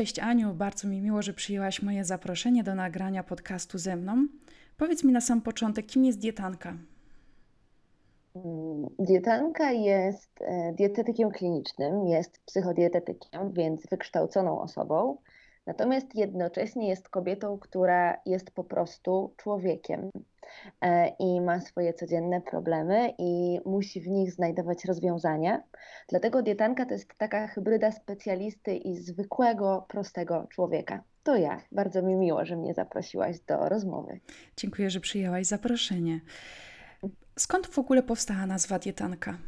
Cześć Aniu, bardzo mi miło, że przyjęłaś moje zaproszenie do nagrania podcastu ze mną. Powiedz mi na sam początek, kim jest dietanka? Mm, dietanka jest e, dietetykiem klinicznym, jest psychodietetykiem, więc wykształconą osobą. Natomiast jednocześnie jest kobietą, która jest po prostu człowiekiem e, i ma swoje codzienne problemy i musi w nich znajdować rozwiązania. Dlatego dietanka to jest taka hybryda specjalisty i zwykłego, prostego człowieka. To ja. Bardzo mi miło, że mnie zaprosiłaś do rozmowy. Dziękuję, że przyjęłaś zaproszenie. Skąd w ogóle powstała nazwa dietanka?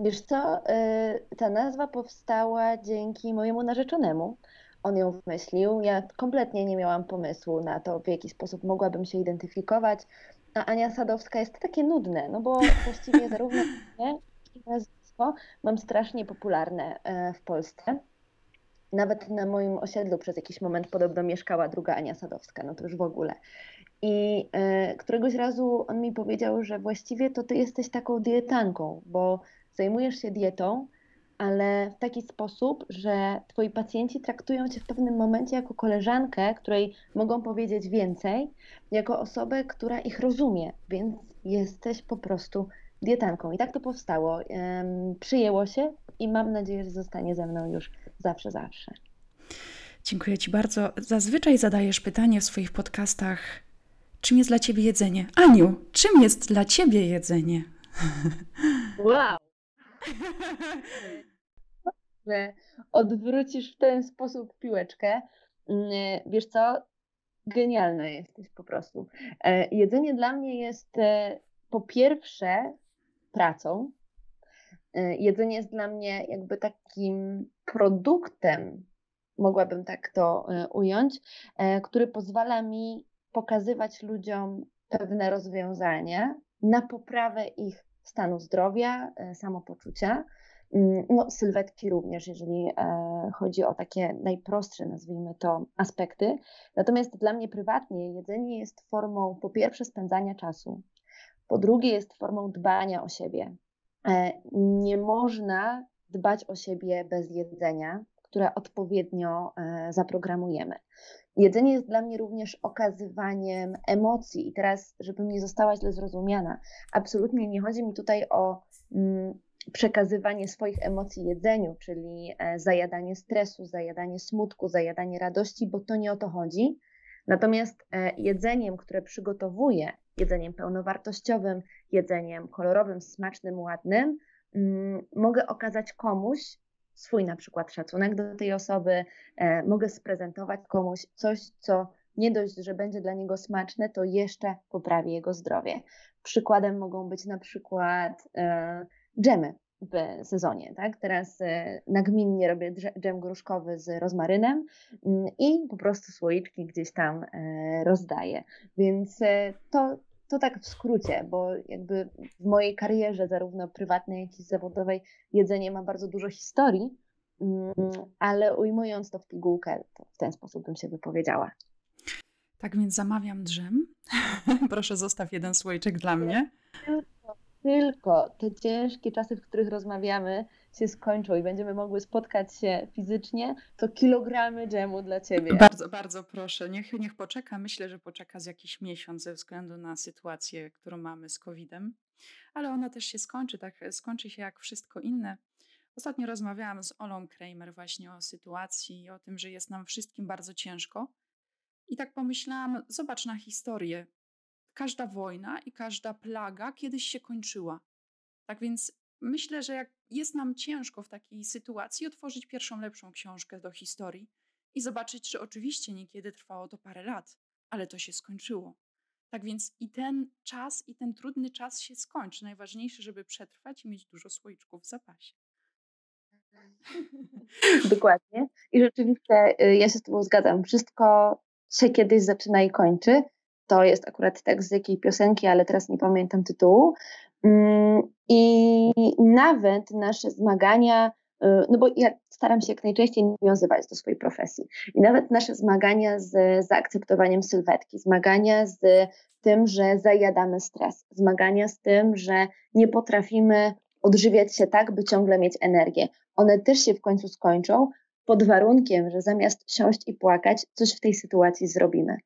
Wiesz co, y, ta nazwa powstała dzięki mojemu narzeczonemu. On ją wymyślił. Ja kompletnie nie miałam pomysłu na to, w jaki sposób mogłabym się identyfikować. A Ania Sadowska jest takie nudne, no bo właściwie zarówno mnie, jak i nazwisko mam strasznie popularne e, w Polsce. Nawet na moim osiedlu przez jakiś moment podobno mieszkała druga Ania Sadowska, no to już w ogóle. I e, któregoś razu on mi powiedział, że właściwie to ty jesteś taką dietanką, bo zajmujesz się dietą, ale w taki sposób, że twoi pacjenci traktują cię w pewnym momencie jako koleżankę, której mogą powiedzieć więcej, jako osobę, która ich rozumie, więc jesteś po prostu dietanką. I tak to powstało. Przyjęło się i mam nadzieję, że zostanie ze mną już zawsze, zawsze. Dziękuję Ci bardzo. Zazwyczaj zadajesz pytanie w swoich podcastach, czym jest dla Ciebie jedzenie? Aniu, czym jest dla Ciebie jedzenie? Wow! że odwrócisz w ten sposób piłeczkę. Mm, wiesz co? Genialna jesteś po prostu. E, jedzenie dla mnie jest e, po pierwsze pracą. E, jedzenie jest dla mnie jakby takim produktem, mogłabym tak to ująć, który pozwala mi pokazywać ludziom pewne rozwiązania na poprawę ich stanu zdrowia, samopoczucia Mm, no, sylwetki również, jeżeli e, chodzi o takie najprostsze, nazwijmy to, aspekty. Natomiast dla mnie prywatnie jedzenie jest formą po pierwsze spędzania czasu, po drugie jest formą dbania o siebie. E, nie można dbać o siebie bez jedzenia, które odpowiednio e, zaprogramujemy. Jedzenie jest dla mnie również okazywaniem emocji. I teraz, żebym nie została źle zrozumiana, absolutnie nie chodzi mi tutaj o mm, przekazywanie swoich emocji jedzeniu, czyli e, zajadanie stresu, zajadanie smutku, zajadanie radości, bo to nie o to chodzi. Natomiast e, jedzeniem, które przygotowuję, jedzeniem pełnowartościowym, jedzeniem kolorowym, smacznym, ładnym, mm, mogę okazać komuś swój na przykład szacunek do tej osoby, e, mogę sprezentować komuś coś, co nie dość, że będzie dla niego smaczne, to jeszcze poprawi jego zdrowie. Przykładem mogą być na przykład dżemy w sezonie. Tak? Teraz e, nagminnie robię dżem gruszkowy z rozmarynem mm, i po prostu słoiczki gdzieś tam e, rozdaję. Więc e, to, to tak w skrócie, bo jakby w mojej karierze, zarówno prywatnej, jak i zawodowej, jedzenie ma bardzo dużo historii, mm, ale ujmując to w pigułkę, to w ten sposób bym się wypowiedziała. Tak więc zamawiam drzem. Proszę, zostaw jeden słoiczek dla mnie tylko te ciężkie czasy, w których rozmawiamy, się skończą i będziemy mogły spotkać się fizycznie, to kilogramy dżemu dla ciebie. Bardzo, bardzo proszę. Niech, niech poczeka. Myślę, że poczeka z jakiś miesiąc ze względu na sytuację, którą mamy z COVID-em. Ale ona też się skończy, tak skończy się jak wszystko inne. Ostatnio rozmawiałam z Olą Kramer właśnie o sytuacji, o tym, że jest nam wszystkim bardzo ciężko. I tak pomyślałam, zobacz na historię każda wojna i każda plaga kiedyś się kończyła. Tak więc myślę, że jak jest nam ciężko w takiej sytuacji, otworzyć pierwszą lepszą książkę do historii i zobaczyć, że oczywiście niekiedy trwało to parę lat, ale to się skończyło. Tak więc i ten czas, i ten trudny czas się skończy. Najważniejsze, żeby przetrwać i mieć dużo słoiczków w zapasie. Dokładnie. I rzeczywiście y, ja się z Tobą zgadzam. Wszystko się kiedyś zaczyna i kończy to jest akurat tekst z jakiej piosenki, ale teraz nie pamiętam tytułu. Mm, I nawet nasze zmagania, y, no bo ja staram się jak najczęściej nawiązywać do swojej profesji. I nawet nasze zmagania z zaakceptowaniem sylwetki, zmagania z tym, że zajadamy stres, zmagania z tym, że nie potrafimy odżywiać się tak, by ciągle mieć energię. One też się w końcu skończą, pod warunkiem, że zamiast siąść i płakać, coś w tej sytuacji zrobimy.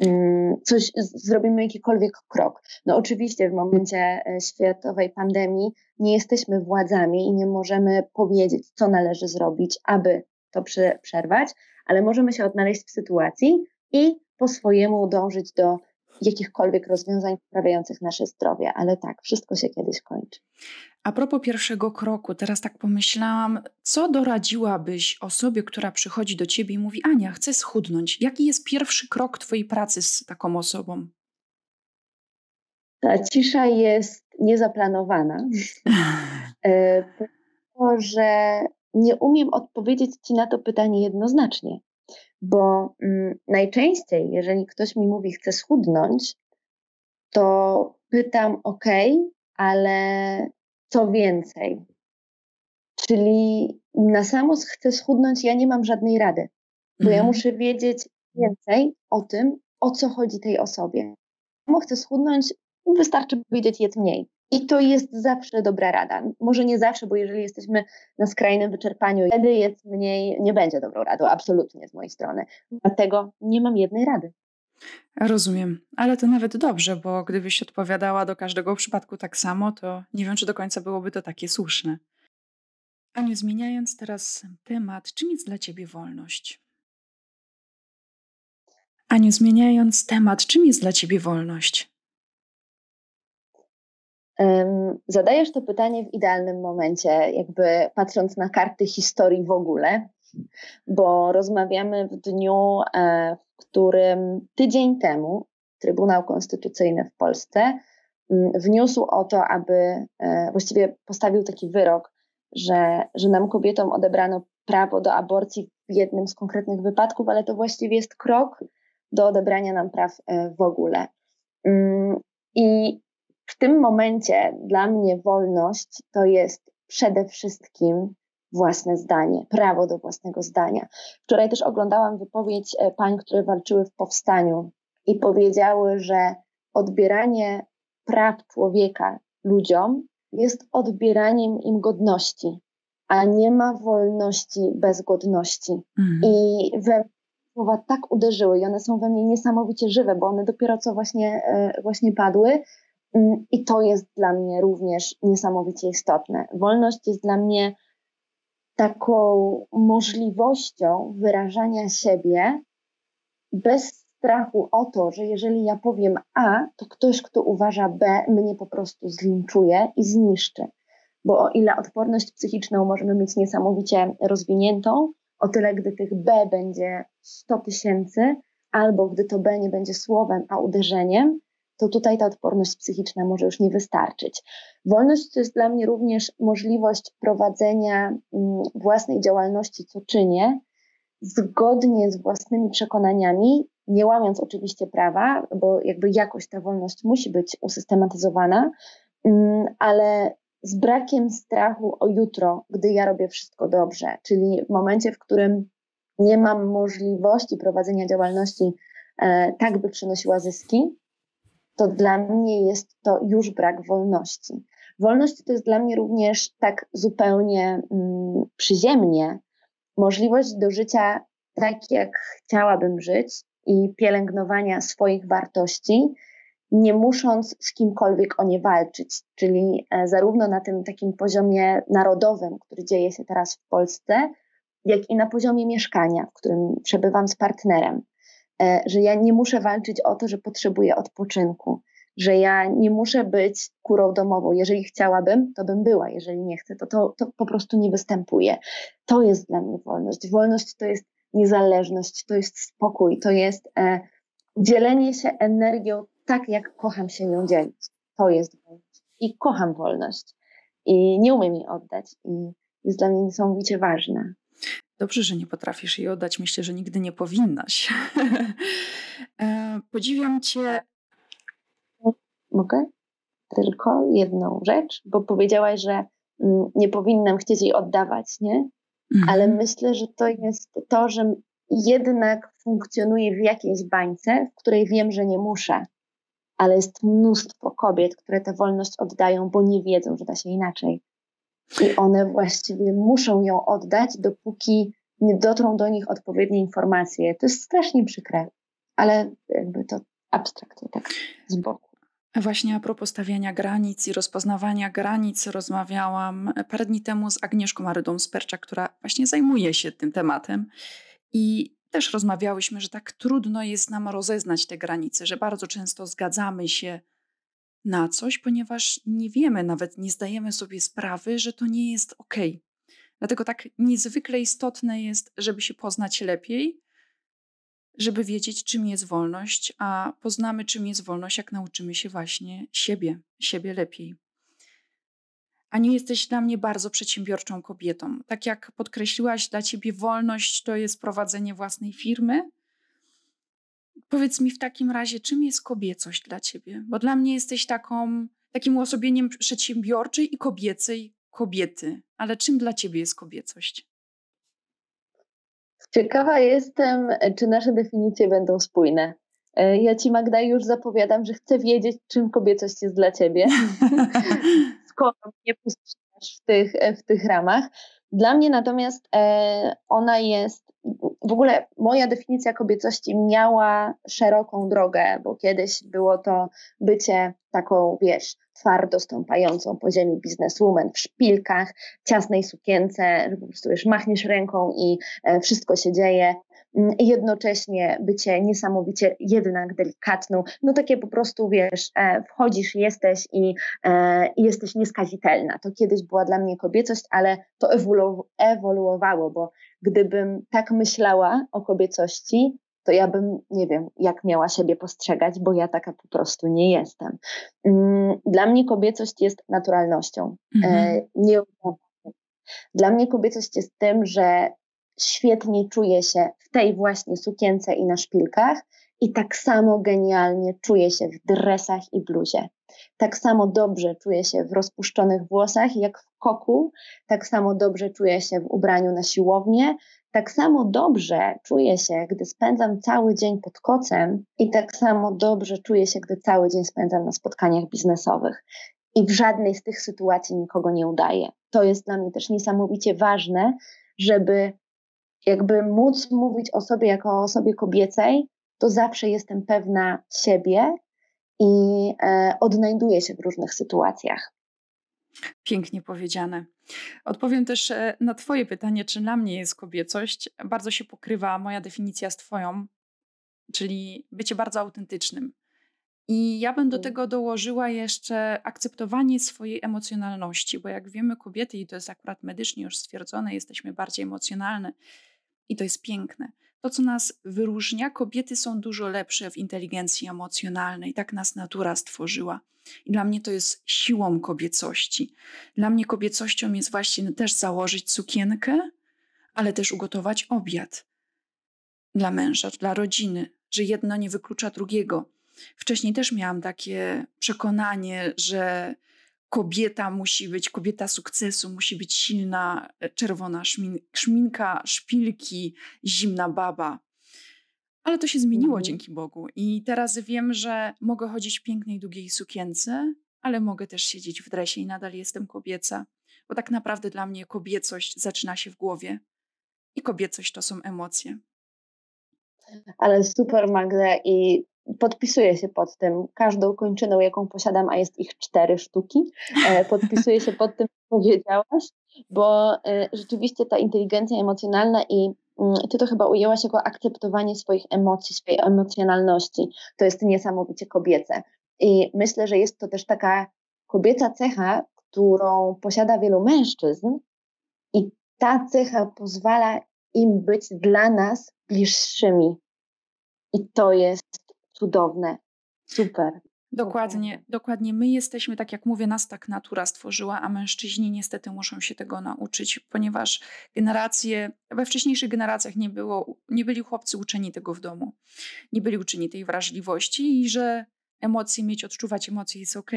Mm, coś zrobimy, jakikolwiek krok. No oczywiście w momencie e, światowej pandemii nie jesteśmy władzami i nie możemy powiedzieć, co należy zrobić, aby to przerwać, ale możemy się odnaleźć w sytuacji i po swojemu dążyć do jakichkolwiek rozwiązań poprawiających nasze zdrowie, ale tak, wszystko się kiedyś kończy. A propos pierwszego kroku, teraz tak pomyślałam, co doradziłabyś osobie, która przychodzi do ciebie i mówi: Ania, chcę schudnąć. Jaki jest pierwszy krok Twojej pracy z taką osobą? Ta cisza jest niezaplanowana, dlatego że nie umiem odpowiedzieć Ci na to pytanie jednoznacznie, bo mm, najczęściej, jeżeli ktoś mi mówi, chcę schudnąć, to pytam, ok, ale co więcej. Czyli na samo chcę schudnąć, ja nie mam żadnej rady, bo mhm. ja muszę wiedzieć więcej o tym, o co chodzi tej osobie. Samo chcę schudnąć, wystarczy powiedzieć jedz mniej. I to jest zawsze dobra rada. Może nie zawsze, bo jeżeli jesteśmy na skrajnym wyczerpaniu, wtedy jedz mniej nie będzie dobrą radą, absolutnie z mojej strony. Dlatego nie mam jednej rady. Rozumiem, ale to nawet dobrze, bo gdybyś odpowiadała do każdego przypadku tak samo, to nie wiem, czy do końca byłoby to takie słuszne. Aniu, zmieniając teraz temat, czym jest dla ciebie wolność? Aniu, zmieniając temat, czym jest dla ciebie wolność? Zadajesz to pytanie w idealnym momencie, jakby patrząc na karty historii w ogóle, bo rozmawiamy w dniu, e, w którym tydzień temu Trybunał Konstytucyjny w Polsce mm, wniósł o to, aby e, właściwie postawił taki wyrok, że, że nam kobietom odebrano prawo do aborcji w jednym z konkretnych wypadków, ale to właściwie jest krok do odebrania nam praw e, w ogóle. Mm, I tym momencie dla mnie wolność to jest przede wszystkim własne zdanie, prawo do własnego zdania. Wczoraj też oglądałam wypowiedź e, pań, które walczyły w powstaniu i powiedziały, że odbieranie praw człowieka ludziom jest odbieraniem im godności, a nie ma wolności bez godności. Mhm. I we słowa tak uderzyły i one są we mnie niesamowicie żywe, bo one dopiero co właśnie, e, właśnie padły. Mm, I to jest dla mnie również niesamowicie istotne. Wolność jest dla mnie taką możliwością wyrażania siebie bez strachu o to, że jeżeli ja powiem A, to ktoś, kto uważa B, mnie po prostu zlinczuje i zniszczy. Bo o ile odporność psychiczną możemy mieć niesamowicie rozwiniętą, o tyle gdy tych B będzie 100 tysięcy, albo gdy to B nie będzie słowem, a uderzeniem, to tutaj ta odporność psychiczna może już nie wystarczyć. Wolność to jest dla mnie również możliwość prowadzenia mm, własnej działalności, co czynię, zgodnie z własnymi przekonaniami, nie łamiąc oczywiście prawa, bo jakby jakoś ta wolność musi być usystematyzowana, mm, ale z brakiem strachu o jutro, gdy ja robię wszystko dobrze, czyli w momencie, w którym nie mam możliwości prowadzenia działalności e, tak, by przynosiła zyski, to dla mnie jest to już brak wolności. Wolność to jest dla mnie również tak zupełnie mm, przyziemnie możliwość do życia tak, jak chciałabym żyć i pielęgnowania swoich wartości, nie musząc z kimkolwiek o nie walczyć. Czyli e, zarówno na tym takim poziomie narodowym, który dzieje się teraz w Polsce, jak i na poziomie mieszkania, w którym przebywam z partnerem. E, że ja nie muszę walczyć o to, że potrzebuję odpoczynku, że ja nie muszę być kurą domową. Jeżeli chciałabym, to bym była, jeżeli nie chcę, to, to, to po prostu nie występuje. To jest dla mnie wolność. Wolność to jest niezależność, to jest spokój, to jest e, dzielenie się energią tak, jak kocham się nią dzielić. To jest wolność. I kocham wolność. I nie umiem jej oddać. I jest dla mnie niesamowicie ważna. Dobrze, że nie potrafisz jej oddać. Myślę, że nigdy nie powinnaś. E, podziwiam Cię. Mogę? Tylko jedną rzecz, bo powiedziałaś, że mm, nie powinnam chcieć jej oddawać, nie? Mhm. Ale myślę, że to jest to, że jednak funkcjonuję w jakiejś bańce, w której wiem, że nie muszę, ale jest mnóstwo kobiet, które tę wolność oddają, bo nie wiedzą, że da się inaczej. I one właściwie muszą ją oddać, dopóki nie dotrą do nich odpowiednie informacje. To jest strasznie przykre, ale jakby to abstrakcja tak z boku. Właśnie a propos stawiania granic i rozpoznawania granic, rozmawiałam parę dni temu z Agnieszką Arydą Spercza, która właśnie zajmuje się tym tematem. I też rozmawiałyśmy, że tak trudno jest nam rozeznać te granice, że bardzo często zgadzamy się na coś, ponieważ nie wiemy, nawet nie zdajemy sobie sprawy, że to nie jest ok. Dlatego tak niezwykle istotne jest, żeby się poznać lepiej, żeby wiedzieć, czym jest wolność, a poznamy, czym jest wolność, jak nauczymy się właśnie siebie, siebie lepiej. Aniu, jesteś dla mnie bardzo przedsiębiorczą kobietą. Tak jak podkreśliłaś, dla ciebie wolność to jest prowadzenie własnej firmy. Powiedz mi w takim razie, czym jest kobiecość dla ciebie? Bo dla mnie jesteś taką, takim uosobieniem przedsiębiorczej i kobiecej kobiety. Ale czym dla ciebie jest kobiecość? Ciekawa jestem, czy nasze definicje będą spójne. E, ja ci, Magda, już zapowiadam, że chcę wiedzieć, czym kobiecość jest dla ciebie. Skoro mnie puszczasz w tych, w tych ramach. Dla mnie natomiast e, ona jest w ogóle moja definicja kobiecości miała szeroką drogę, bo kiedyś było to bycie taką, wiesz, twardo stąpającą po ziemi bizneswoman w szpilkach, ciasnej sukience, że po prostu wiesz, machniesz ręką i e, wszystko się dzieje. Mm, jednocześnie bycie niesamowicie jednak delikatną, no takie po prostu, wiesz, e, wchodzisz, jesteś i, e, i jesteś nieskazitelna. To kiedyś była dla mnie kobiecość, ale to ewoluowało, bo gdybym tak myślała o kobiecości, to ja bym, nie wiem, jak miała siebie postrzegać, bo ja taka po prostu nie jestem. Mm, dla mnie kobiecość jest naturalnością. Mhm. Nie dla mnie kobiecość jest tym, że świetnie czuję się w tej właśnie sukience i na szpilkach i tak samo genialnie czuję się w dresach i bluzie. Tak samo dobrze czuję się w rozpuszczonych włosach jak w koku, tak samo dobrze czuję się w ubraniu na siłownię, tak samo dobrze czuję się, gdy spędzam cały dzień pod kocem i tak samo dobrze czuję się, gdy cały dzień spędzam na spotkaniach biznesowych. I w żadnej z tych sytuacji nikogo nie udaję. To jest dla mnie też niesamowicie ważne, żeby jakby móc mówić o sobie jako o osobie kobiecej, to zawsze jestem pewna siebie i e, odnajduję się w różnych sytuacjach. Pięknie powiedziane. Odpowiem też e, na Twoje pytanie, czy dla mnie jest kobiecość. Bardzo się pokrywa moja definicja z Twoją, czyli bycie bardzo autentycznym. I ja bym do mm. tego dołożyła jeszcze akceptowanie swojej emocjonalności, bo jak wiemy, kobiety, i to jest akurat medycznie już stwierdzone, jesteśmy bardziej emocjonalne i to jest piękne. To, co nas wyróżnia, kobiety są dużo lepsze w inteligencji emocjonalnej, tak nas natura stworzyła. I dla mnie to jest siłą kobiecości. Dla mnie kobiecością jest właśnie też założyć sukienkę, ale też ugotować obiad dla męża, dla rodziny, że jedno nie wyklucza drugiego. Wcześniej też miałam takie przekonanie, że kobieta musi być, kobieta sukcesu musi być silna, e, czerwona szminka, szpilki, zimna baba. Ale to się zmieniło mhm. dzięki Bogu. I teraz wiem, że mogę chodzić w pięknej, długiej sukience, ale mogę też siedzieć w dresie i nadal jestem kobieca. Bo tak naprawdę dla mnie kobiecość zaczyna się w głowie. I kobiecość to są emocje. Ale super, Magda. I podpisuję się pod tym, każdą kończyną, jaką posiadam, a jest ich cztery sztuki, e, podpisuję się pod tym, co powiedziałaś, bo e, rzeczywiście ta inteligencja emocjonalna i mm, ty to chyba ujęłaś jako akceptowanie swoich emocji, swojej emocjonalności. To jest niesamowicie kobiece. I myślę, że jest to też taka kobieca cecha, którą posiada wielu mężczyzn, i ta cecha pozwala im być dla nas bliższymi. I to jest cudowne, super. Dokładnie, dokładnie. My jesteśmy, tak jak mówię, nas tak natura stworzyła, a mężczyźni niestety muszą się tego nauczyć, ponieważ generacje, we wcześniejszych generacjach nie, było, nie byli chłopcy uczeni tego w domu. Nie byli uczeni tej wrażliwości i że emocje mieć, odczuwać emocje jest ok.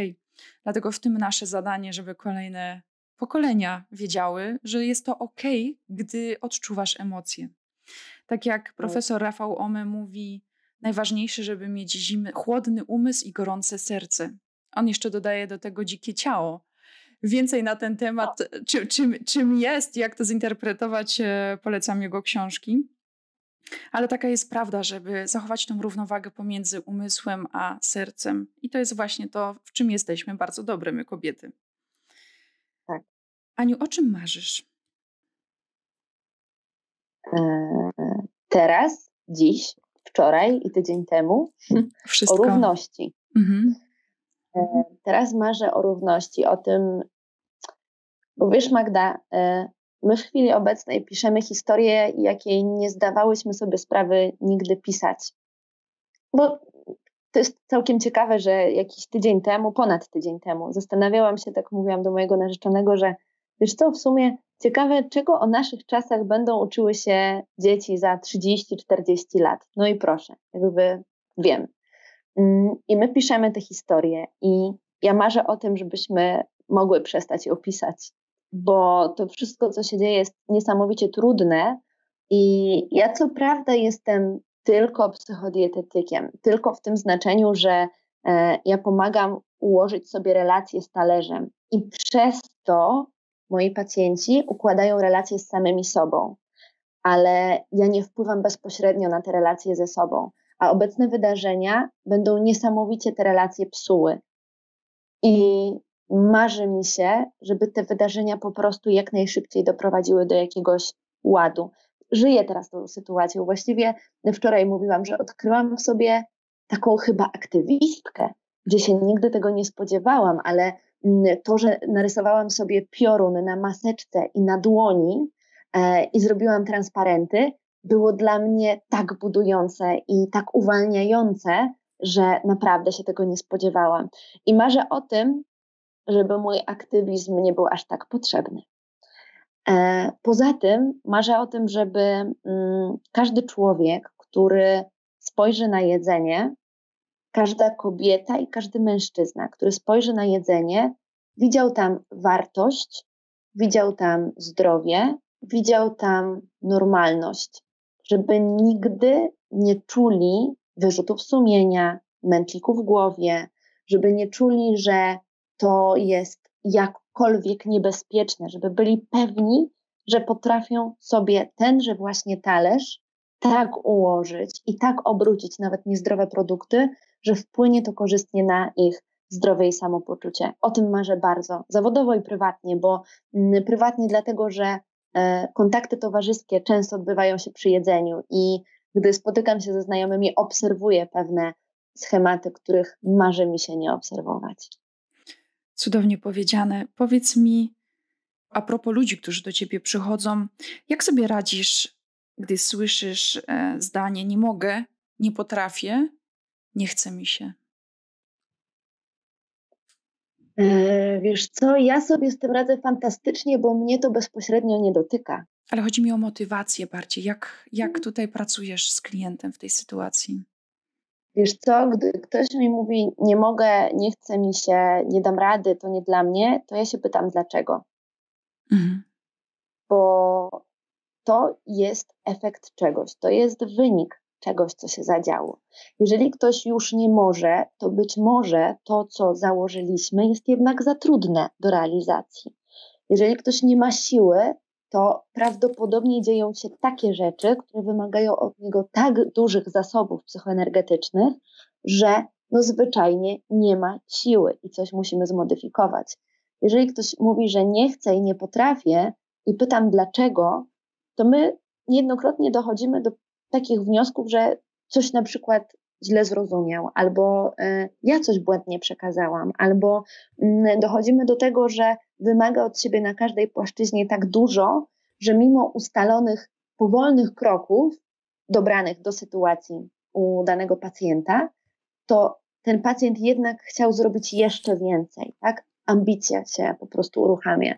Dlatego w tym nasze zadanie, żeby kolejne pokolenia wiedziały, że jest to ok, gdy odczuwasz emocje. Tak jak tak. profesor Rafał Ome mówi, najważniejsze, żeby mieć zimny, chłodny umysł i gorące serce. On jeszcze dodaje do tego dzikie ciało, więcej na ten temat, czy, czym, czym jest, jak to zinterpretować, e, polecam jego książki. Ale taka jest prawda, żeby zachować tą równowagę pomiędzy umysłem a sercem. I to jest właśnie to, w czym jesteśmy bardzo dobre, my kobiety. Tak. Aniu, o czym marzysz? Eee, teraz, dziś, wczoraj i tydzień temu Wszystko. o równości. Mhm. Eee, teraz marzę o równości, o tym, bo wiesz, Magda, e, My w chwili obecnej piszemy historię, jakiej nie zdawałyśmy sobie sprawy nigdy pisać. Bo to jest całkiem ciekawe, że jakiś tydzień temu, ponad tydzień temu, zastanawiałam się, tak mówiłam do mojego narzeczonego, że wiesz co, w sumie ciekawe, czego o naszych czasach będą uczyły się dzieci za 30-40 lat. No i proszę, jakby wiem. Mm, I my piszemy te historie i ja marzę o tym, żebyśmy mogły przestać je opisać bo to wszystko, co się dzieje, jest niesamowicie trudne. I ja, co prawda, jestem tylko psychodietetykiem, tylko w tym znaczeniu, że e, ja pomagam ułożyć sobie relacje z talerzem, i przez to moi pacjenci układają relacje z samymi sobą, ale ja nie wpływam bezpośrednio na te relacje ze sobą. A obecne wydarzenia będą niesamowicie te relacje psuły. I marzy mi się, żeby te wydarzenia po prostu jak najszybciej doprowadziły do jakiegoś ładu. Żyję teraz tą sytuacją. Właściwie wczoraj mówiłam, że odkryłam w sobie taką chyba aktywistkę, gdzie się nigdy tego nie spodziewałam, ale to, że narysowałam sobie piorun na maseczce i na dłoni e, i zrobiłam transparenty, było dla mnie tak budujące i tak uwalniające, że naprawdę się tego nie spodziewałam. I marzę o tym, żeby mój aktywizm nie był aż tak potrzebny. E, poza tym marzę o tym, żeby mm, każdy człowiek, który spojrzy na jedzenie, każda kobieta i każdy mężczyzna, który spojrzy na jedzenie, widział tam wartość, widział tam zdrowie, widział tam normalność, żeby nigdy nie czuli wyrzutów sumienia, mętlików w głowie, żeby nie czuli, że to jest jakkolwiek niebezpieczne, żeby byli pewni, że potrafią sobie tenże właśnie talerz tak ułożyć i tak obrócić nawet niezdrowe produkty, że wpłynie to korzystnie na ich zdrowie i samopoczucie. O tym marzę bardzo, zawodowo i prywatnie, bo mm, prywatnie dlatego, że e, kontakty towarzyskie często odbywają się przy jedzeniu i gdy spotykam się ze znajomymi, obserwuję pewne schematy, których marzy mi się nie obserwować. Cudownie powiedziane. Powiedz mi, a propos ludzi, którzy do ciebie przychodzą, jak sobie radzisz, gdy słyszysz e, zdanie: Nie mogę, nie potrafię, nie chce mi się? E, wiesz co, ja sobie z tym radzę fantastycznie, bo mnie to bezpośrednio nie dotyka. Ale chodzi mi o motywację bardziej. Jak, jak mm. tutaj pracujesz z klientem w tej sytuacji? Wiesz co, gdy ktoś mi mówi, nie mogę, nie chce mi się, nie dam rady, to nie dla mnie, to ja się pytam dlaczego. Mhm. Bo to jest efekt czegoś, to jest wynik czegoś, co się zadziało. Jeżeli ktoś już nie może, to być może to, co założyliśmy, jest jednak za trudne do realizacji. Jeżeli ktoś nie ma siły, to prawdopodobnie dzieją się takie rzeczy, które wymagają od niego tak dużych zasobów psychoenergetycznych, że no zwyczajnie nie ma siły i coś musimy zmodyfikować. Jeżeli ktoś mówi, że nie chce i nie potrafię, i pytam dlaczego, to my niejednokrotnie dochodzimy do takich wniosków, że coś na przykład źle zrozumiał, albo y, ja coś błędnie przekazałam, albo y, dochodzimy do tego, że wymaga od siebie na każdej płaszczyźnie tak dużo, że mimo ustalonych powolnych kroków dobranych do sytuacji u danego pacjenta, to ten pacjent jednak chciał zrobić jeszcze więcej, tak? Ambicja się po prostu uruchamia.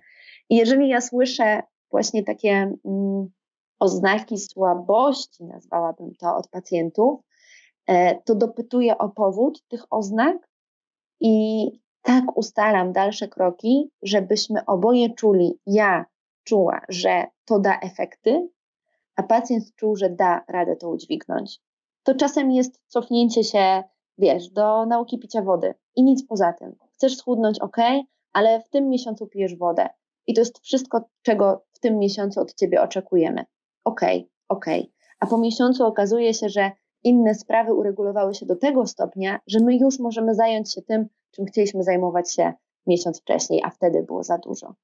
I jeżeli ja słyszę właśnie takie mm, oznaki słabości, nazwałabym to od pacjentów, e, to dopytuję o powód tych oznak i tak ustalam dalsze kroki, żebyśmy oboje czuli, ja czuła, że to da efekty, a pacjent czuł, że da radę to udźwignąć. To czasem jest cofnięcie się, wiesz, do nauki picia wody i nic poza tym. Chcesz schudnąć, ok, ale w tym miesiącu pijesz wodę. I to jest wszystko, czego w tym miesiącu od ciebie oczekujemy. Okej, okay, okej. Okay. A po miesiącu okazuje się, że inne sprawy uregulowały się do tego stopnia, że my już możemy zająć się tym, czym chcieliśmy zajmować się miesiąc wcześniej, a wtedy było za dużo.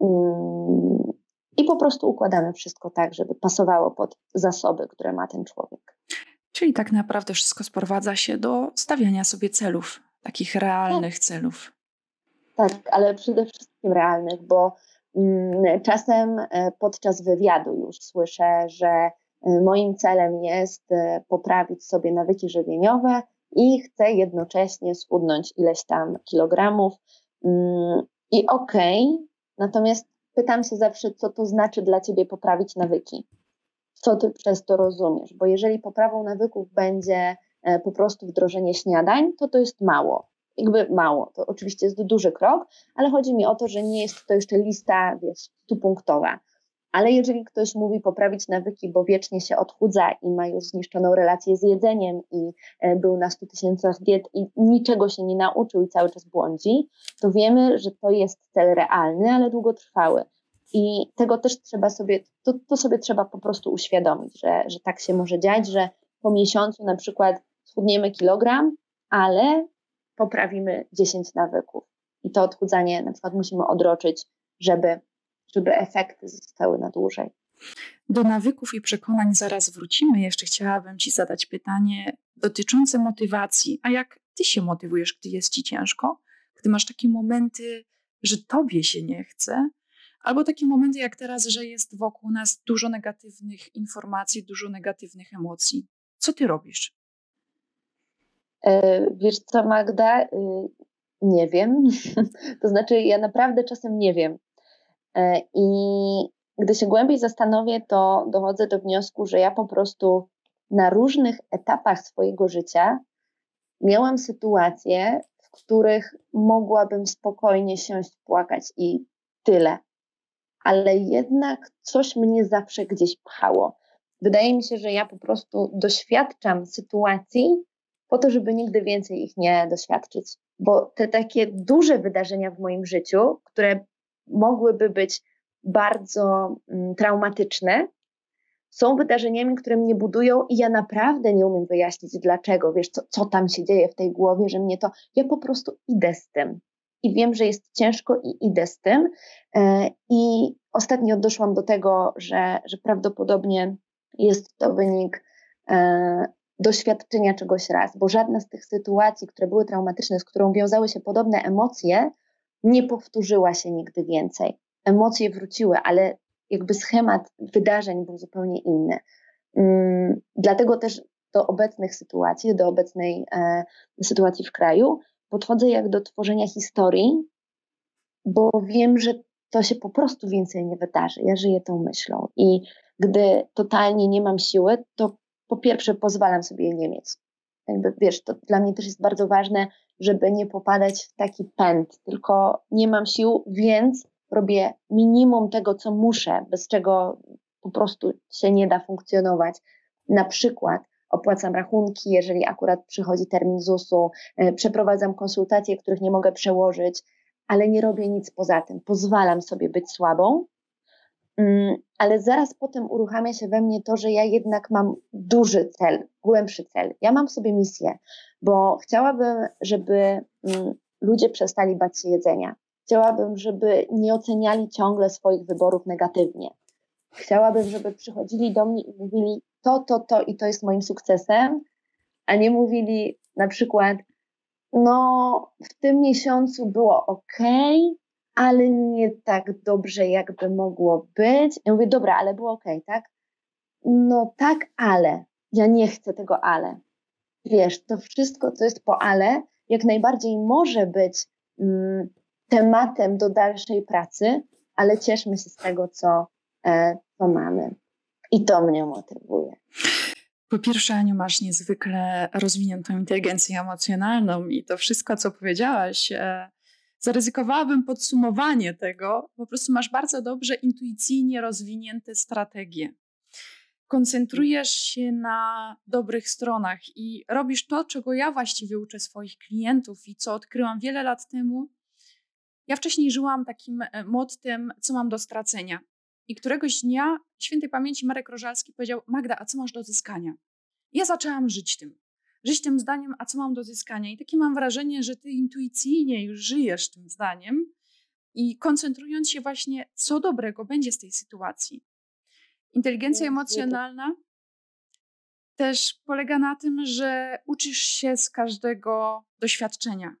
Mm, I po prostu układamy wszystko tak, żeby pasowało pod zasoby, które ma ten człowiek. Czyli tak naprawdę wszystko sprowadza się do stawiania sobie celów, takich realnych tak. celów. Tak, ale przede wszystkim realnych, bo czasem e, podczas wywiadu już słyszę, że e, moim celem jest e, poprawić sobie nawyki żywieniowe i chcę jednocześnie schudnąć ileś tam kilogramów. Mm, I okej, okay, natomiast pytam się zawsze, co to znaczy dla ciebie poprawić nawyki co ty przez to rozumiesz, bo jeżeli poprawą nawyków będzie po prostu wdrożenie śniadań, to to jest mało. Jakby mało, to oczywiście jest duży krok, ale chodzi mi o to, że nie jest to jeszcze lista, wiesz, stupunktowa. Ale jeżeli ktoś mówi poprawić nawyki, bo wiecznie się odchudza i ma już zniszczoną relację z jedzeniem i e, był na 100 tysiącach diet i niczego się nie nauczył i cały czas błądzi, to wiemy, że to jest cel realny, ale długotrwały. I tego też trzeba sobie, to, to sobie trzeba po prostu uświadomić, że, że tak się może dziać, że po miesiącu na przykład schudniemy kilogram, ale poprawimy 10 nawyków. I to odchudzanie na przykład musimy odroczyć, żeby, żeby efekty zostały na dłużej. Do nawyków i przekonań zaraz wrócimy. Jeszcze chciałabym Ci zadać pytanie dotyczące motywacji. A jak Ty się motywujesz, gdy jest Ci ciężko? Gdy masz takie momenty, że Tobie się nie chce, Albo takie momenty jak teraz, że jest wokół nas dużo negatywnych informacji, dużo negatywnych emocji. Co ty robisz? E, wiesz co, Magda? Y, nie wiem. to znaczy, ja naprawdę czasem nie wiem. E, I gdy się głębiej zastanowię, to dochodzę do wniosku, że ja po prostu na różnych etapach swojego życia miałam sytuacje, w których mogłabym spokojnie siąść, płakać i tyle ale jednak coś mnie zawsze gdzieś pchało. Wydaje mi się, że ja po prostu doświadczam sytuacji po to, żeby nigdy więcej ich nie doświadczyć. Bo te takie duże wydarzenia w moim życiu, które mogłyby być bardzo mm, traumatyczne, są wydarzeniami, które mnie budują i ja naprawdę nie umiem wyjaśnić dlaczego, wiesz, co, co tam się dzieje w tej głowie, że mnie to, ja po prostu idę z tym i wiem, że jest ciężko i idę z tym. E, I ostatnio doszłam do tego, że, że prawdopodobnie jest to wynik e, doświadczenia czegoś raz, bo żadna z tych sytuacji, które były traumatyczne, z którą wiązały się podobne emocje, nie powtórzyła się nigdy więcej. Emocje wróciły, ale jakby schemat wydarzeń był zupełnie inny. Mm, dlatego też do obecnych sytuacji, do obecnej e, sytuacji w kraju, podchodzę jak do tworzenia historii, bo wiem, że to się po prostu więcej nie wydarzy. Ja żyję tą myślą i gdy totalnie nie mam siły, to po pierwsze pozwalam sobie nie mieć. Jakby, wiesz, to dla mnie też jest bardzo ważne, żeby nie popadać w taki pęd, tylko nie mam sił, więc robię minimum tego, co muszę, bez czego po prostu się nie da funkcjonować. Na przykład opłacam rachunki, jeżeli akurat przychodzi termin ZUS-u, e, przeprowadzam konsultacje, których nie mogę przełożyć, ale nie robię nic poza tym. Pozwalam sobie być słabą, ale zaraz potem uruchamia się we mnie to, że ja jednak mam duży cel, głębszy cel. Ja mam sobie misję, bo chciałabym, żeby mm, ludzie przestali bać się jedzenia. Chciałabym, żeby nie oceniali ciągle swoich wyborów negatywnie. Chciałabym, żeby przychodzili do mnie i mówili: to, to, to i to jest moim sukcesem, a nie mówili na przykład, no w tym miesiącu było ok, ale nie tak dobrze, jakby mogło być. Ja mówię, dobra, ale było ok, tak? No tak, ale. Ja nie chcę tego ale. Wiesz, to wszystko, co jest po ale, jak najbardziej może być mm, tematem do dalszej pracy, ale cieszmy się z tego, co, e, co mamy. I to mnie motywuje. Po pierwsze, Aniu, masz niezwykle rozwiniętą inteligencję emocjonalną i to wszystko, co powiedziałaś, e, zaryzykowałabym podsumowanie tego. Po prostu masz bardzo dobrze intuicyjnie rozwinięte strategie. Koncentrujesz się na dobrych stronach i robisz to, czego ja właściwie uczę swoich klientów i co odkryłam wiele lat temu. Ja wcześniej żyłam takim e, mottem, co mam do stracenia. I któregoś dnia świętej pamięci Marek Rożalski powiedział: Magda, a co masz do zyskania? Ja zaczęłam żyć tym. Żyć tym zdaniem, a co mam do zyskania? I takie mam wrażenie, że ty intuicyjnie już żyjesz tym zdaniem i koncentrując się właśnie, co dobrego będzie z tej sytuacji. Inteligencja emocjonalna też polega na tym, że uczysz się z każdego doświadczenia,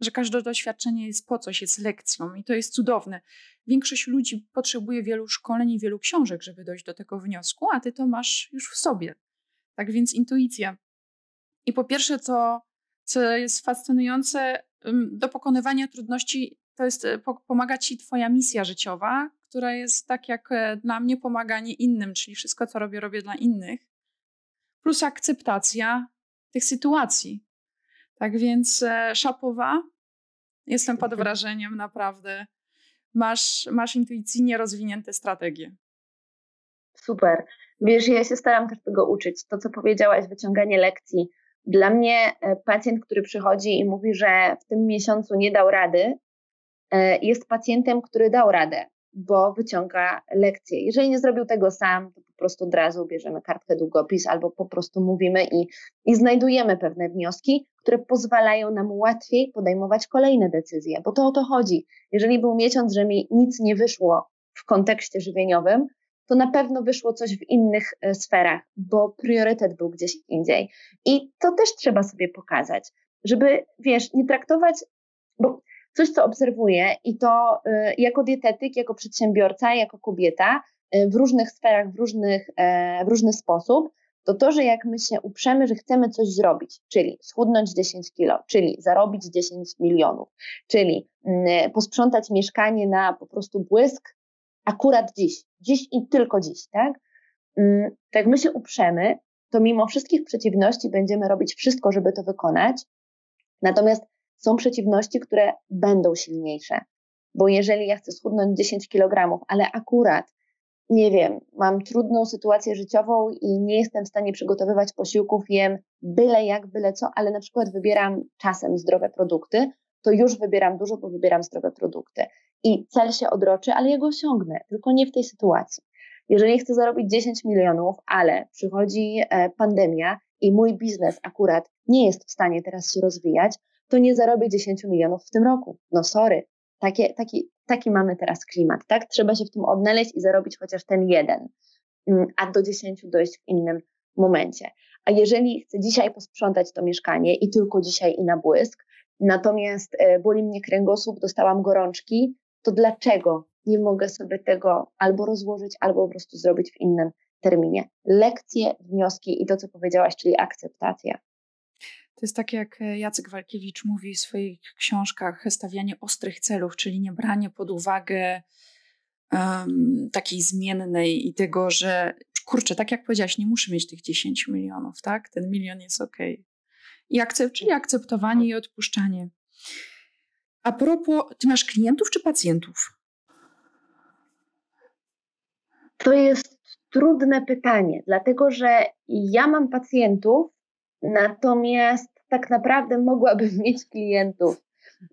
że każde doświadczenie jest po coś, jest lekcją i to jest cudowne. Większość ludzi potrzebuje wielu szkoleń i wielu książek, żeby dojść do tego wniosku, a ty to masz już w sobie. Tak więc intuicja. I po pierwsze, to, co jest fascynujące, do pokonywania trudności, to jest e, pomaga ci Twoja misja życiowa, która jest tak jak e, dla mnie pomaganie innym, czyli wszystko, co robię, robię dla innych, plus akceptacja tych sytuacji. Tak więc e, szapowa, jestem pod wrażeniem naprawdę. Masz, masz intuicyjnie rozwinięte strategie. Super. Wiesz, ja się staram też tego uczyć. To, co powiedziałaś, wyciąganie lekcji. Dla mnie e, pacjent, który przychodzi i mówi, że w tym miesiącu nie dał rady, e, jest pacjentem, który dał radę, bo wyciąga lekcje. Jeżeli nie zrobił tego sam, to po prostu od razu bierzemy kartkę długopis albo po prostu mówimy i, i znajdujemy pewne wnioski, które pozwalają nam łatwiej podejmować kolejne decyzje, bo to o to chodzi. Jeżeli był miesiąc, że mi nic nie wyszło w kontekście żywieniowym, to na pewno wyszło coś w innych e, sferach, bo priorytet był gdzieś indziej. I to też trzeba sobie pokazać, żeby, wiesz, nie traktować, bo coś, co obserwuję i to y, jako dietetyk, jako przedsiębiorca, jako kobieta y, w różnych sferach, w, różnych, w różny sposób, to to, że jak my się uprzemy, że chcemy coś zrobić, czyli schudnąć 10 kilo, czyli zarobić 10 milionów, czyli mm, posprzątać mieszkanie na po prostu błysk, akurat dziś, dziś i tylko dziś, tak? Mm, to jak my się uprzemy, to mimo wszystkich przeciwności będziemy robić wszystko, żeby to wykonać. Natomiast są przeciwności, które będą silniejsze. Bo jeżeli ja chcę schudnąć 10 kg, ale akurat, nie wiem, mam trudną sytuację życiową i nie jestem w stanie przygotowywać posiłków, jem byle jak, byle co, ale na przykład wybieram czasem zdrowe produkty, to już wybieram dużo, bo wybieram zdrowe produkty i cel się odroczy, ale ja go osiągnę, tylko nie w tej sytuacji. Jeżeli chcę zarobić 10 milionów, ale przychodzi e, pandemia i mój biznes akurat nie jest w stanie teraz się rozwijać, to nie zarobię 10 milionów w tym roku. No sorry, Takie, taki, taki mamy teraz klimat, tak? Trzeba się w tym odnaleźć i zarobić chociaż ten jeden, mm, a do 10 dojść w innym momencie. A jeżeli chcę dzisiaj posprzątać to mieszkanie i tylko dzisiaj i na błysk, natomiast e, boli mnie kręgosłup, dostałam gorączki, to dlaczego nie mogę sobie tego albo rozłożyć, albo po prostu zrobić w innym terminie? Lekcje, wnioski i to, co powiedziałaś, czyli akceptacja. To jest tak, jak e, Jacek Walkiewicz mówi w swoich książkach, stawianie ostrych celów, czyli nie branie pod uwagę um, takiej zmiennej i tego, że kurczę, tak jak powiedziałaś, nie muszę mieć tych 10 milionów, tak? Ten milion jest ok. I akcept, czyli akceptowanie i odpuszczanie. A propos, ty masz klientów czy pacjentów? To jest trudne pytanie, dlatego że ja mam pacjentów, natomiast tak naprawdę mogłabym mieć klientów,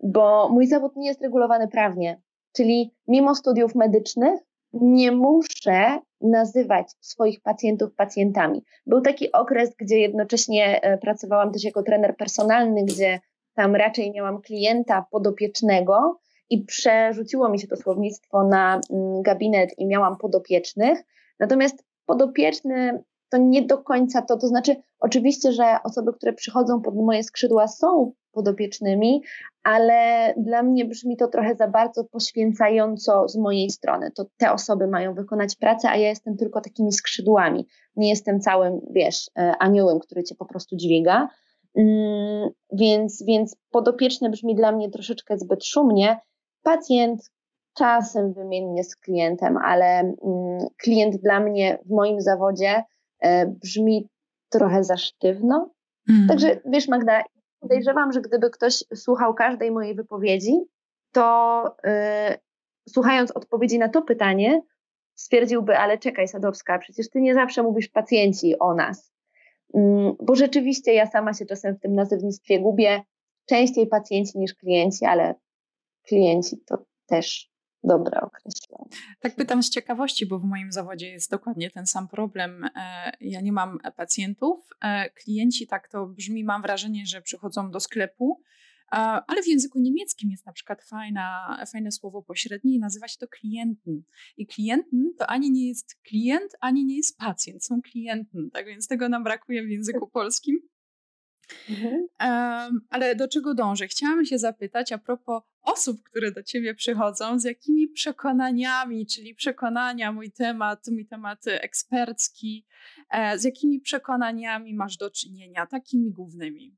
bo mój zawód nie jest regulowany prawnie. Czyli mimo studiów medycznych nie muszę nazywać swoich pacjentów pacjentami. Był taki okres, gdzie jednocześnie e, pracowałam też jako trener personalny, gdzie tam raczej miałam klienta podopiecznego i przerzuciło mi się to słownictwo na mm, gabinet i miałam podopiecznych. Natomiast podopieczny to nie do końca to, to znaczy oczywiście, że osoby, które przychodzą pod moje skrzydła są podopiecznymi, ale dla mnie brzmi to trochę za bardzo poświęcająco z mojej strony. To te osoby mają wykonać pracę, a ja jestem tylko takimi skrzydłami. Nie jestem całym, wiesz, e, aniołem, który cię po prostu dźwiga. Mm, więc, więc podopieczny brzmi dla mnie troszeczkę zbyt szumnie. Pacjent czasem wymiennie z klientem, ale mm, klient dla mnie w moim zawodzie e, brzmi trochę za sztywno. Mm. Także wiesz, Magda, podejrzewam, że gdyby ktoś słuchał każdej mojej wypowiedzi, to yy, słuchając odpowiedzi na to pytanie, stwierdziłby, ale czekaj Sadowska, przecież ty nie zawsze mówisz pacjenci o nas. Mm, bo rzeczywiście ja sama się czasem w tym nazewnictwie gubię, częściej pacjenci niż klienci, ale klienci to też dobre określenie. Tak pytam z ciekawości, bo w moim zawodzie jest dokładnie ten sam problem. E, ja nie mam pacjentów. E, klienci tak to brzmi, mam wrażenie, że przychodzą do sklepu, ale w języku niemieckim jest na przykład fajna, fajne słowo pośrednie i nazywa się to klienten. I klienten to ani nie jest klient, ani nie jest pacjent, są klienten. Tak więc tego nam brakuje w języku polskim. Mhm. Um, ale do czego dążę? Chciałam się zapytać a propos osób, które do ciebie przychodzą, z jakimi przekonaniami, czyli przekonania, mój temat, mój temat ekspercki, e, z jakimi przekonaniami masz do czynienia, takimi głównymi?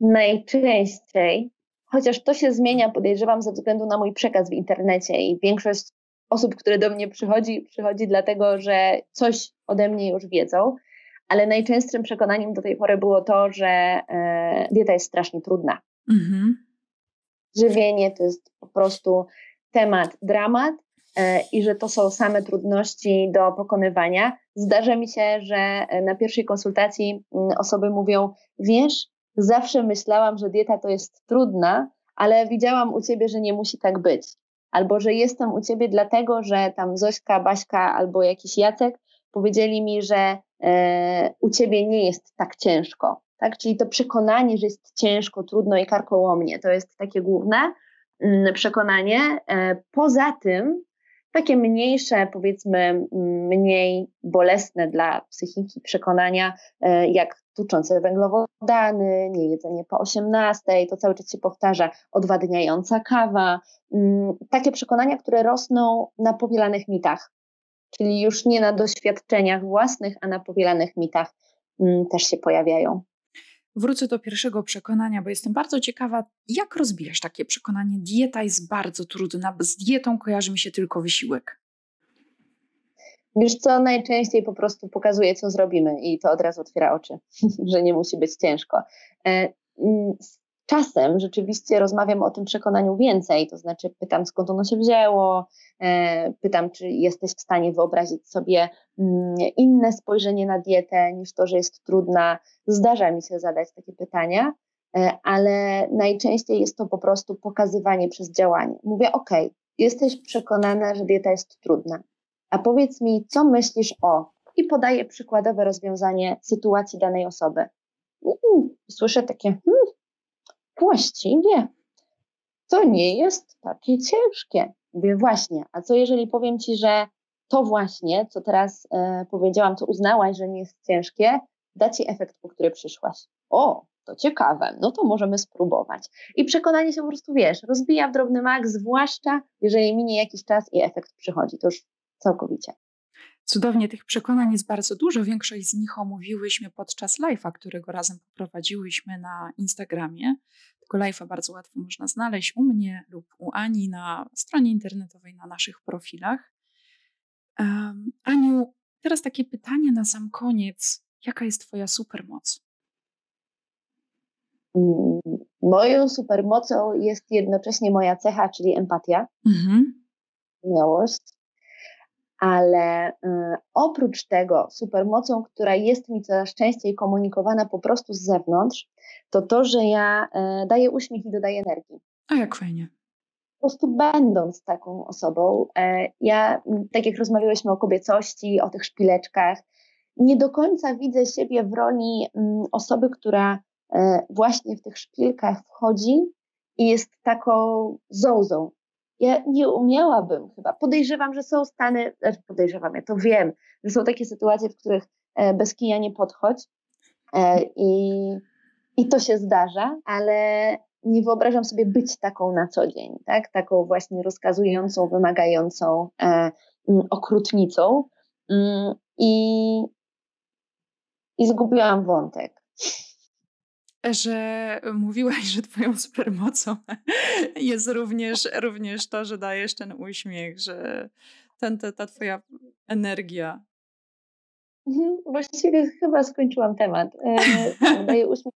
Najczęściej, chociaż to się zmienia, podejrzewam, ze względu na mój przekaz w internecie i większość osób, które do mnie przychodzi, przychodzi dlatego, że coś ode mnie już wiedzą ale najczęstszym przekonaniem do tej pory było to, że e, dieta jest strasznie trudna. Mhm. Żywienie to jest po prostu temat, dramat e, i że to są same trudności do pokonywania. Zdarza mi się, że e, na pierwszej konsultacji mm, osoby mówią: Wiesz, zawsze myślałam, że dieta to jest trudna, ale widziałam u ciebie, że nie musi tak być. Albo że jestem u ciebie dlatego, że tam Zośka, Baśka albo jakiś Jacek powiedzieli mi, że e, u ciebie nie jest tak ciężko. Tak? Czyli to przekonanie, że jest ciężko, trudno i karkołomnie, to jest takie główne mm, przekonanie. E, poza tym, takie mniejsze, powiedzmy, mniej bolesne dla psychiki przekonania, e, jak tuczące węglowodany, niejedzenie po 18, to cały czas się powtarza, odwadniająca kawa. Mm, takie przekonania, które rosną na powielanych mitach czyli już nie na doświadczeniach własnych, a na powielanych mitach mm, też się pojawiają. Wrócę do pierwszego przekonania, bo jestem bardzo ciekawa, jak rozbijasz takie przekonanie. Dieta jest bardzo trudna, z dietą kojarzy mi się tylko wysiłek. Wiesz co, najczęściej po prostu pokazuje, co zrobimy i to od razu otwiera oczy, że nie musi być ciężko. E, mm, czasem rzeczywiście rozmawiam o tym przekonaniu więcej, to znaczy pytam, skąd ono się wzięło, e, pytam, czy jesteś w stanie wyobrazić sobie mm, inne spojrzenie na dietę niż to, że jest trudna. Zdarza mi się zadać takie pytania, e, ale najczęściej jest to po prostu pokazywanie przez działanie. Mówię, OK, jesteś przekonana, że dieta jest trudna, a powiedz mi, co myślisz o, i podaję przykładowe rozwiązanie sytuacji danej osoby. Słyszę takie, hmm, właściwie to nie jest takie ciężkie. Mówię, właśnie, a co jeżeli powiem Ci, że to właśnie, co teraz e, powiedziałam, co uznałaś, że nie jest ciężkie, da Ci efekt, po który przyszłaś. O, to ciekawe, no to możemy spróbować. I przekonanie się po prostu, wiesz, rozbija w drobny mak, zwłaszcza jeżeli minie jakiś czas i efekt przychodzi, to już całkowicie. Cudownie tych przekonań jest bardzo dużo. Większość z nich omówiłyśmy podczas live'a, którego razem poprowadziłyśmy na Instagramie. Tego live'a bardzo łatwo można znaleźć u mnie lub u Ani na stronie internetowej, na naszych profilach. Um, Aniu, teraz takie pytanie na sam koniec. Jaka jest Twoja supermoc? Mm, moją supermocą jest jednocześnie moja cecha, czyli empatia, mhm. miłość ale y, oprócz tego supermocą, która jest mi coraz częściej komunikowana po prostu z zewnątrz, to to, że ja y, daję uśmiech i dodaję energii. A jak fajnie. Po prostu będąc taką osobą, y, ja, tak jak rozmawiałyśmy o kobiecości, o tych szpileczkach, nie do końca widzę siebie w roli osoby, która właśnie w tych szpilkach wchodzi i jest taką zołzą, ja nie umiałabym chyba. Podejrzewam, że są stany, znaczy podejrzewam, ja to wiem, że są takie sytuacje, w których e, bez kija nie podchodź e, i, i to się zdarza, ale nie wyobrażam sobie być taką na co dzień, tak? taką właśnie rozkazującą, wymagającą okrutnicą. Mm, I, I zgubiłam wątek że mówiłaś, że twoją supermocą jest również, również to, że dajesz ten uśmiech, że ten, ta, ta twoja energia. Mhm, właściwie chyba skończyłam temat. E, daję uśmiech.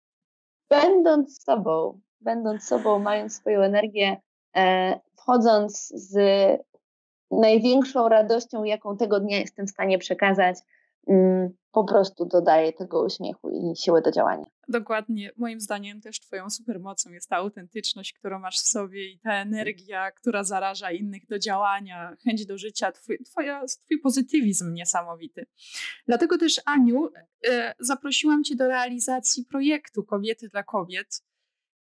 Będąc sobą, będąc sobą, mając swoją energię, e, wchodząc z największą radością, jaką tego dnia jestem w stanie przekazać, mm, po prostu dodaje tego uśmiechu i siły do działania. Dokładnie. Moim zdaniem też Twoją supermocą jest ta autentyczność, którą masz w sobie i ta energia, która zaraża innych do działania, chęć do życia, twój, twoja, twój pozytywizm niesamowity. Dlatego też, Aniu, e, zaprosiłam Cię do realizacji projektu Kobiety dla Kobiet,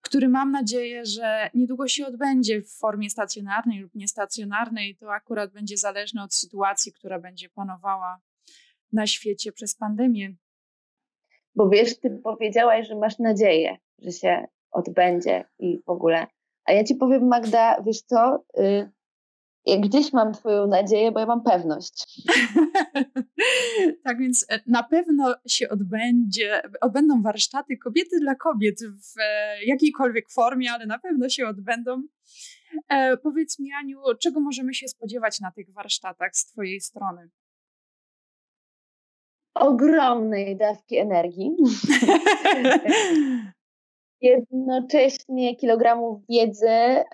który mam nadzieję, że niedługo się odbędzie w formie stacjonarnej lub niestacjonarnej. To akurat będzie zależne od sytuacji, która będzie panowała na świecie przez pandemię. Bo wiesz, ty powiedziałaś, że masz nadzieję, że się odbędzie i w ogóle. A ja ci powiem, Magda, wiesz co? Y, ja gdzieś mam Twoją nadzieję, bo ja mam pewność. tak więc e, na pewno się odbędzie, odbędą warsztaty kobiety dla kobiet w e, jakiejkolwiek formie, ale na pewno się odbędą. E, powiedz mi, Aniu, czego możemy się spodziewać na tych warsztatach z Twojej strony? Ogromnej dawki energii. Jednocześnie kilogramów wiedzy e,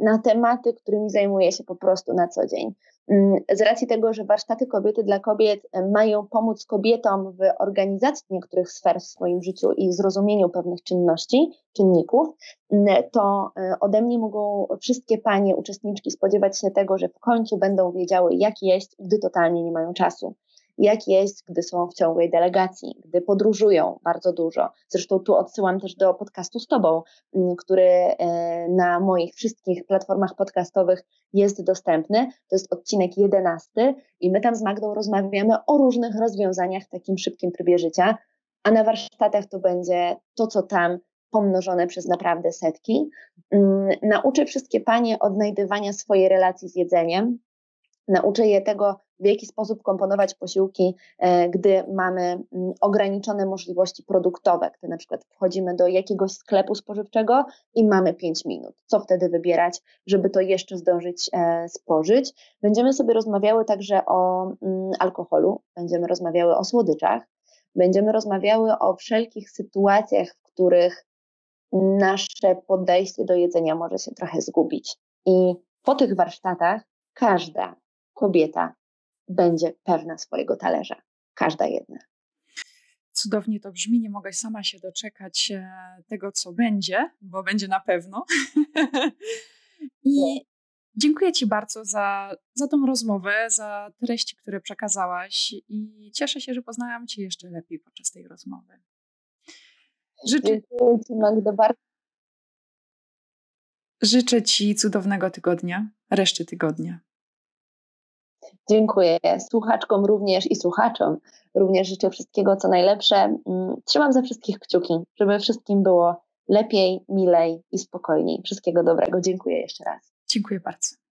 na tematy, którymi zajmuję się po prostu na co dzień. Mm, z racji tego, że warsztaty kobiety dla kobiet e, mają pomóc kobietom w organizacji niektórych sfer w swoim życiu i zrozumieniu pewnych czynności, czynników, mm, to e, ode mnie mogą wszystkie panie uczestniczki spodziewać się tego, że w końcu będą wiedziały, jak jeść, gdy totalnie nie mają czasu jak jest, gdy są w ciągłej delegacji, gdy podróżują bardzo dużo. Zresztą tu odsyłam też do podcastu z Tobą, mm, który e, na moich wszystkich platformach podcastowych jest dostępny. To jest odcinek jedenasty i my tam z Magdą rozmawiamy o różnych rozwiązaniach w takim szybkim trybie życia, a na warsztatach to będzie to, co tam pomnożone przez naprawdę setki. Mm, nauczę wszystkie panie odnajdywania swojej relacji z jedzeniem, Nauczę je tego, w jaki sposób komponować posiłki, e, gdy mamy mm, ograniczone możliwości produktowe, gdy na przykład wchodzimy do jakiegoś sklepu spożywczego i mamy 5 minut. Co wtedy wybierać, żeby to jeszcze zdążyć e, spożyć? Będziemy sobie rozmawiały także o mm, alkoholu, będziemy rozmawiały o słodyczach, będziemy rozmawiały o wszelkich sytuacjach, w których nasze podejście do jedzenia może się trochę zgubić. I po tych warsztatach każda kobieta będzie pewna swojego talerza. Każda jedna. Cudownie to brzmi, nie mogę sama się doczekać e, tego, co będzie, bo będzie na pewno. I dziękuję Ci bardzo za, za tą rozmowę, za treści, które przekazałaś i cieszę się, że poznałam Cię jeszcze lepiej podczas tej rozmowy. Życzę... Dziękuję Ci, Magda, bardzo. Życzę Ci cudownego tygodnia, reszty tygodnia. Dziękuję słuchaczkom również i słuchaczom. Również życzę wszystkiego, co najlepsze. Mm, trzymam za wszystkich kciuki, żeby wszystkim było lepiej, milej i spokojniej. Wszystkiego dobrego. Dziękuję jeszcze raz. Dziękuję bardzo.